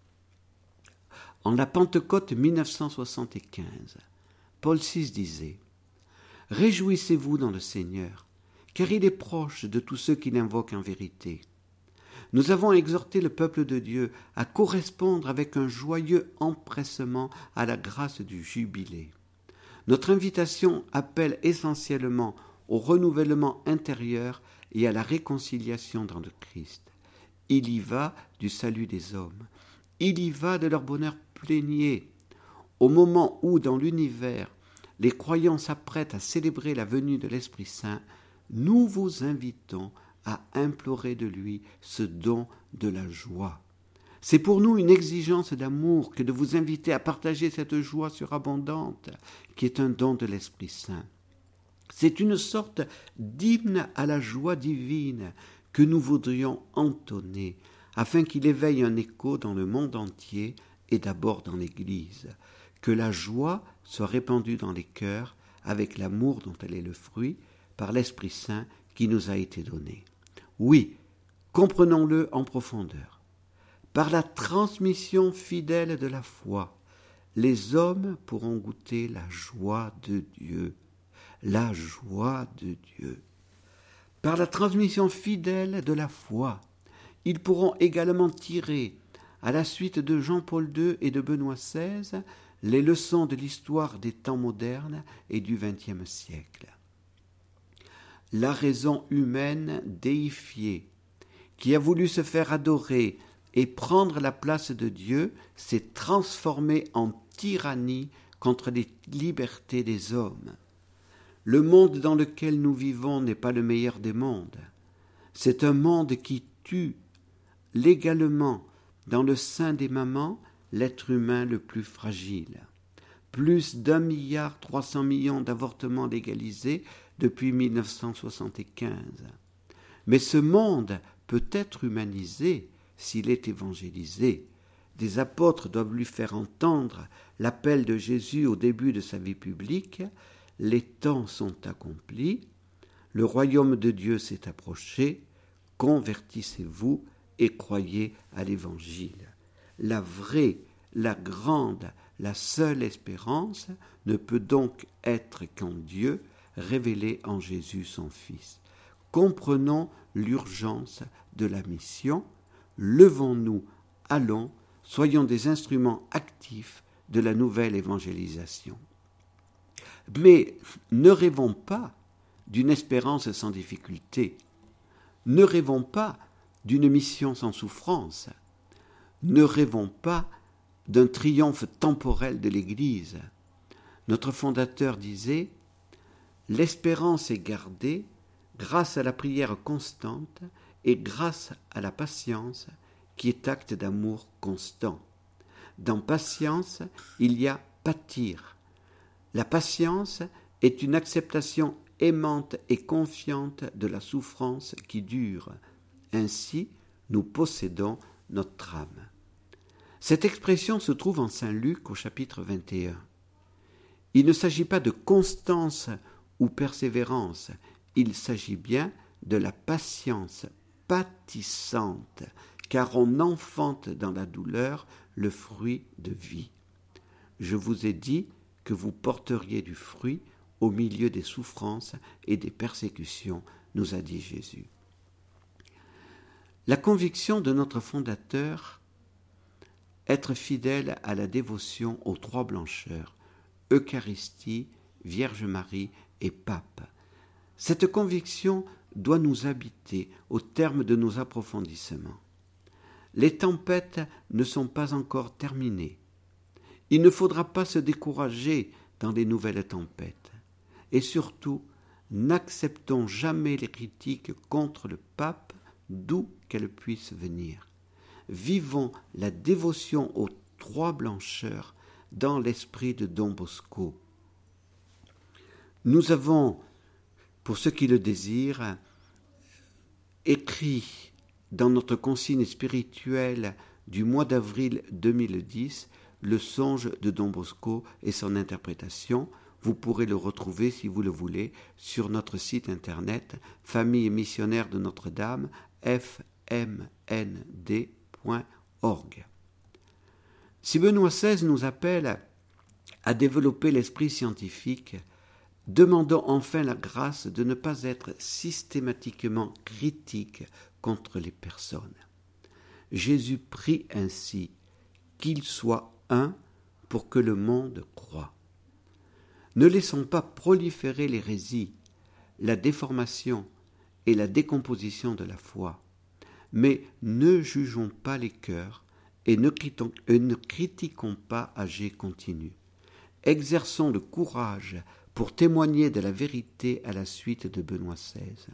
En la Pentecôte 1975, Paul VI disait Réjouissez-vous dans le Seigneur, car il est proche de tous ceux qui l'invoquent en vérité. Nous avons exhorté le peuple de Dieu à correspondre avec un joyeux empressement à la grâce du jubilé. Notre invitation appelle essentiellement au renouvellement intérieur et à la réconciliation dans le Christ. Il y va du salut des hommes. Il y va de leur bonheur plaignez, au moment où dans l'univers les croyants s'apprêtent à célébrer la venue de l'Esprit Saint, nous vous invitons à implorer de lui ce don de la joie. C'est pour nous une exigence d'amour que de vous inviter à partager cette joie surabondante qui est un don de l'Esprit Saint. C'est une sorte d'hymne à la joie divine que nous voudrions entonner afin qu'il éveille un écho dans le monde entier d'abord dans l'Église, que la joie soit répandue dans les cœurs avec l'amour dont elle est le fruit par l'Esprit Saint qui nous a été donné. Oui, comprenons-le en profondeur. Par la transmission fidèle de la foi, les hommes pourront goûter la joie de Dieu. La joie de Dieu. Par la transmission fidèle de la foi, ils pourront également tirer, à la suite de Jean-Paul II et de Benoît XVI, les leçons de l'histoire des temps modernes et du XXe siècle. La raison humaine déifiée, qui a voulu se faire adorer et prendre la place de Dieu, s'est transformée en tyrannie contre les libertés des hommes. Le monde dans lequel nous vivons n'est pas le meilleur des mondes. C'est un monde qui tue légalement dans le sein des mamans l'être humain le plus fragile. Plus d'un milliard trois cents millions d'avortements légalisés depuis 1975. Mais ce monde peut être humanisé s'il est évangélisé. Des apôtres doivent lui faire entendre l'appel de Jésus au début de sa vie publique les temps sont accomplis, le royaume de Dieu s'est approché, convertissez-vous et croyez à l'Évangile. La vraie, la grande, la seule espérance ne peut donc être qu'en Dieu, révélé en Jésus son Fils. Comprenons l'urgence de la mission, levons-nous, allons, soyons des instruments actifs de la nouvelle évangélisation. Mais ne rêvons pas d'une espérance sans difficulté. Ne rêvons pas d'une mission sans souffrance. Ne rêvons pas d'un triomphe temporel de l'Église. Notre fondateur disait L'espérance est gardée grâce à la prière constante et grâce à la patience qui est acte d'amour constant. Dans patience, il y a pâtir, la patience est une acceptation aimante et confiante de la souffrance qui dure. Ainsi, nous possédons notre âme. Cette expression se trouve en Saint Luc au chapitre 21. Il ne s'agit pas de constance ou persévérance, il s'agit bien de la patience pâtissante, car on enfante dans la douleur le fruit de vie. Je vous ai dit que vous porteriez du fruit au milieu des souffrances et des persécutions, nous a dit Jésus. La conviction de notre fondateur, être fidèle à la dévotion aux trois blancheurs, Eucharistie, Vierge Marie et Pape. Cette conviction doit nous habiter au terme de nos approfondissements. Les tempêtes ne sont pas encore terminées. Il ne faudra pas se décourager dans des nouvelles tempêtes. Et surtout, n'acceptons jamais les critiques contre le pape, d'où qu'elles puissent venir. Vivons la dévotion aux trois blancheurs dans l'esprit de Don Bosco. Nous avons, pour ceux qui le désirent, écrit dans notre consigne spirituelle du mois d'avril 2010 le songe de Don Bosco et son interprétation. Vous pourrez le retrouver, si vous le voulez, sur notre site internet Famille missionnaire de Notre-Dame, fmnd.org. Si Benoît XVI nous appelle à développer l'esprit scientifique, demandons enfin la grâce de ne pas être systématiquement critique contre les personnes. Jésus prie ainsi qu'il soit un pour que le monde croit. Ne laissons pas proliférer l'hérésie, la déformation et la décomposition de la foi, mais ne jugeons pas les cœurs et ne, critiquons pas jet continu. Exerçons le courage pour témoigner de la vérité à la suite de Benoît XVI.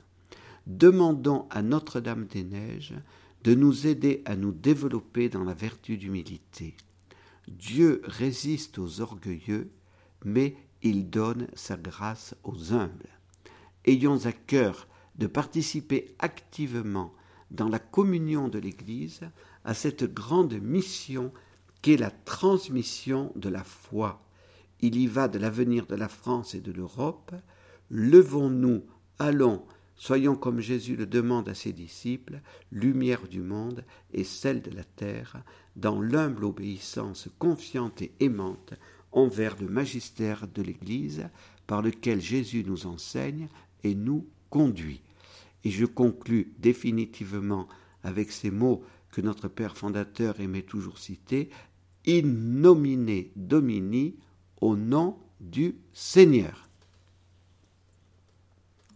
Demandons à Notre-Dame-des-Neiges de nous aider à nous développer dans la vertu d'humilité. Dieu résiste aux orgueilleux, mais il donne sa grâce aux humbles. Ayons à cœur de participer activement dans la communion de l'Église à cette grande mission qu'est la transmission de la foi. Il y va de l'avenir de la France et de l'Europe. Levons-nous, allons, Soyons comme Jésus le demande à ses disciples, lumière du monde et celle de la terre, dans l'humble obéissance confiante et aimante envers le magistère de l'Église par lequel Jésus nous enseigne et nous conduit. Et je conclus définitivement avec ces mots que notre Père fondateur aimait toujours citer, in nomine Domini, au nom du Seigneur.